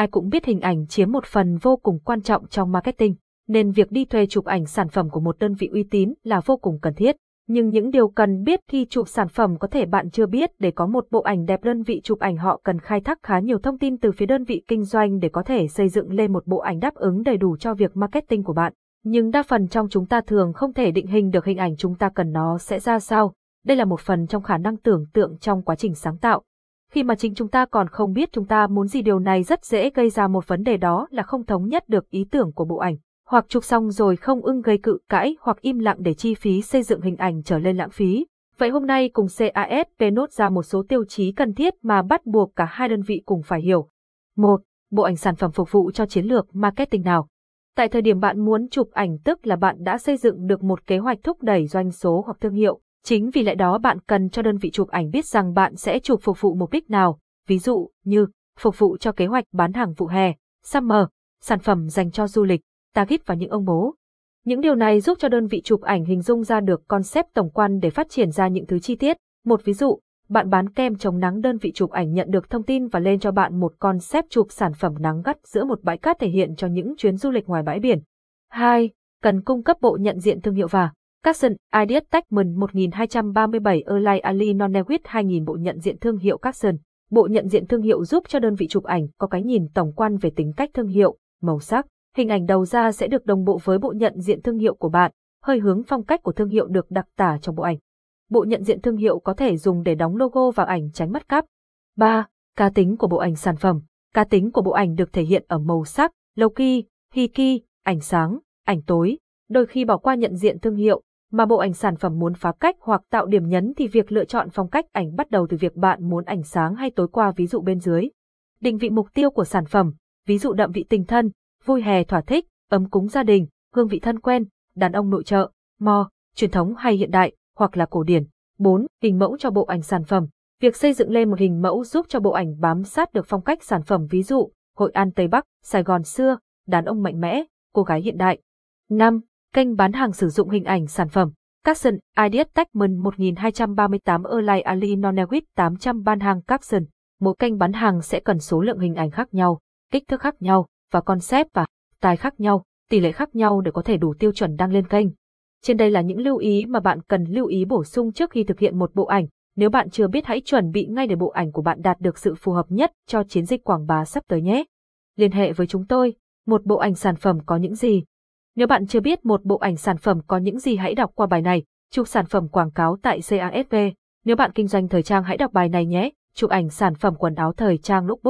ai cũng biết hình ảnh chiếm một phần vô cùng quan trọng trong marketing, nên việc đi thuê chụp ảnh sản phẩm của một đơn vị uy tín là vô cùng cần thiết. Nhưng những điều cần biết khi chụp sản phẩm có thể bạn chưa biết để có một bộ ảnh đẹp đơn vị chụp ảnh họ cần khai thác khá nhiều thông tin từ phía đơn vị kinh doanh để có thể xây dựng lên một bộ ảnh đáp ứng đầy đủ cho việc marketing của bạn. Nhưng đa phần trong chúng ta thường không thể định hình được hình ảnh chúng ta cần nó sẽ ra sao. Đây là một phần trong khả năng tưởng tượng trong quá trình sáng tạo. Khi mà chính chúng ta còn không biết chúng ta muốn gì, điều này rất dễ gây ra một vấn đề đó là không thống nhất được ý tưởng của bộ ảnh hoặc chụp xong rồi không ưng gây cự cãi hoặc im lặng để chi phí xây dựng hình ảnh trở lên lãng phí. Vậy hôm nay cùng CASP nốt ra một số tiêu chí cần thiết mà bắt buộc cả hai đơn vị cùng phải hiểu. 1. Bộ ảnh sản phẩm phục vụ cho chiến lược marketing nào? Tại thời điểm bạn muốn chụp ảnh, tức là bạn đã xây dựng được một kế hoạch thúc đẩy doanh số hoặc thương hiệu. Chính vì lẽ đó bạn cần cho đơn vị chụp ảnh biết rằng bạn sẽ chụp phục vụ mục đích nào, ví dụ như phục vụ cho kế hoạch bán hàng vụ hè, summer, sản phẩm dành cho du lịch, target và những ông bố. Những điều này giúp cho đơn vị chụp ảnh hình dung ra được concept tổng quan để phát triển ra những thứ chi tiết. Một ví dụ, bạn bán kem chống nắng đơn vị chụp ảnh nhận được thông tin và lên cho bạn một concept chụp sản phẩm nắng gắt giữa một bãi cát thể hiện cho những chuyến du lịch ngoài bãi biển. 2. Cần cung cấp bộ nhận diện thương hiệu và Capson Ideas Techman 1237 Erlai Ali Nonewit 2000 bộ nhận diện thương hiệu Capson. Bộ nhận diện thương hiệu giúp cho đơn vị chụp ảnh có cái nhìn tổng quan về tính cách thương hiệu, màu sắc, hình ảnh đầu ra sẽ được đồng bộ với bộ nhận diện thương hiệu của bạn, hơi hướng phong cách của thương hiệu được đặc tả trong bộ ảnh. Bộ nhận diện thương hiệu có thể dùng để đóng logo vào ảnh tránh mất cắp. 3. Cá tính của bộ ảnh sản phẩm. Cá tính của bộ ảnh được thể hiện ở màu sắc, low key, high key, ảnh sáng, ảnh tối. Đôi khi bỏ qua nhận diện thương hiệu, mà bộ ảnh sản phẩm muốn phá cách hoặc tạo điểm nhấn thì việc lựa chọn phong cách ảnh bắt đầu từ việc bạn muốn ảnh sáng hay tối qua ví dụ bên dưới. Định vị mục tiêu của sản phẩm, ví dụ đậm vị tình thân, vui hè thỏa thích, ấm cúng gia đình, hương vị thân quen, đàn ông nội trợ, mò, truyền thống hay hiện đại, hoặc là cổ điển. 4. Hình mẫu cho bộ ảnh sản phẩm. Việc xây dựng lên một hình mẫu giúp cho bộ ảnh bám sát được phong cách sản phẩm ví dụ, Hội An Tây Bắc, Sài Gòn xưa, đàn ông mạnh mẽ, cô gái hiện đại. 5. Kênh bán hàng sử dụng hình ảnh sản phẩm. Capson, Ideas Techman 1238 Erlai Ali Nonewit 800 bán hàng Capson. Mỗi kênh bán hàng sẽ cần số lượng hình ảnh khác nhau, kích thước khác nhau, và concept và tài khác nhau, tỷ lệ khác nhau để có thể đủ tiêu chuẩn đăng lên kênh. Trên đây là những lưu ý mà bạn cần lưu ý bổ sung trước khi thực hiện một bộ ảnh. Nếu bạn chưa biết hãy chuẩn bị ngay để bộ ảnh của bạn đạt được sự phù hợp nhất cho chiến dịch quảng bá sắp tới nhé. Liên hệ với chúng tôi, một bộ ảnh sản phẩm có những gì? Nếu bạn chưa biết một bộ ảnh sản phẩm có những gì hãy đọc qua bài này, chụp sản phẩm quảng cáo tại CASV. Nếu bạn kinh doanh thời trang hãy đọc bài này nhé, chụp ảnh sản phẩm quần áo thời trang lookbook.